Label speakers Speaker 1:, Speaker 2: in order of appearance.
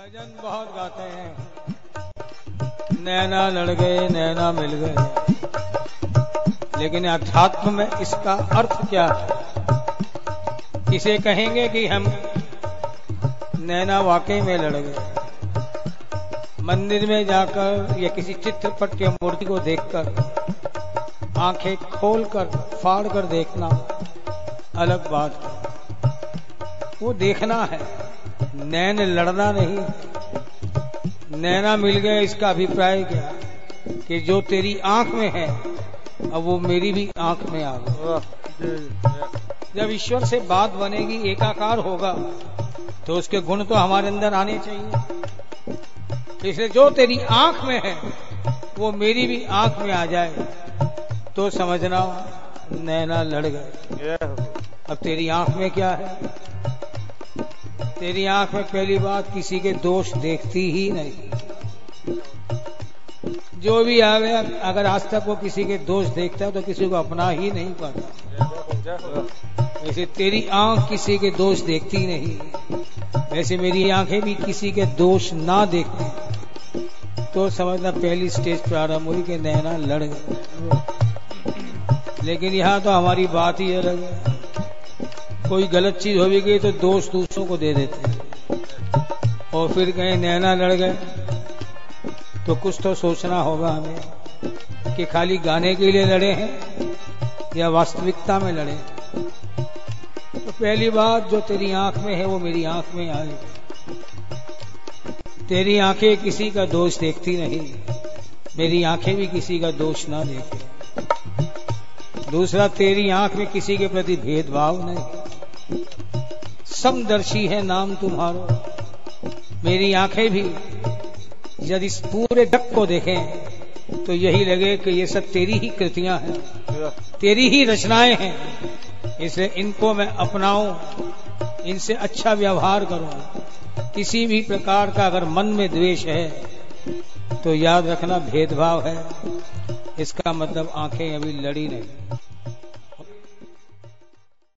Speaker 1: भजन बहुत गाते हैं। नैना लड़ गए, नैना मिल गए। लेकिन अध्यात्म में इसका अर्थ क्या है? इसे कहेंगे कि हम नैना वाकई में लड़ गए। मंदिर में जाकर या किसी चित्रपट के मूर्ति को देखकर, आँखें खोलकर फाड़ कर देखना अलग बात है। वो देखना है। नैन लड़ना नहीं। नैना मिल गया इसका अभिप्राय क्या? कि जो तेरी आँख में है अब वो मेरी भी आँख में आ गई। जब ईश्वर से बात बनेगी एकाकार होगा तो उसके गुण तो हमारे अंदर आने चाहिए। इसलिए जो तेरी आँख में है वो मेरी भी आँख में आ जाए तो समझना नैना लड़ गए। अब तेरी आँख में क्या है? तेरी आँख में पहली बात किसी के दोष देखती ही नहीं। जो भी आ गया अगर आज तक वो किसी के दोष देखता है तो किसी को अपना ही नहीं पाता। वैसे तेरी आँख किसी के दोष देखती नहीं। वैसे मेरी आँखें भी किसी के दोष ना देखती। तो समझना पहली स्टेज प्रारंभ हुई कि नैना लड़ गए लेकिन यहाँ तो हमारी बात ही अलग है। कोई गलत चीज़ हो भी गई तो दोष दूसरों को दे देते हैं। और फिर कहीं नैना लड़ गए तो कुछ तो सोचना होगा हमें कि खाली गाने के लिए लड़े हैं या वास्तविकता में लड़े तो पहली बात जो तेरी आँख में है वो मेरी आँख में आई तेरी आँखें किसी का दोष देखती नहीं, मेरी आँखें भी किसी का दोष ना देखे। दूसरा, तेरी आँख में किसी के प्रति भेदभाव नहीं। समदर्शी है नाम तुम्हारो। मेरी आँखें भी यदि इस पूरे डक को देखें तो यही लगे कि ये सब तेरी ही कृतियाँ हैं। तेरी ही रचनाएँ हैं। इसे इनको मैं अपनाऊं, इनसे अच्छा व्यवहार करूँ। किसी भी प्रकार का अगर मन में द्वेष है तो याद रखना भेदभाव है। इसका मतलब आँखें अभी लड़ी नहीं।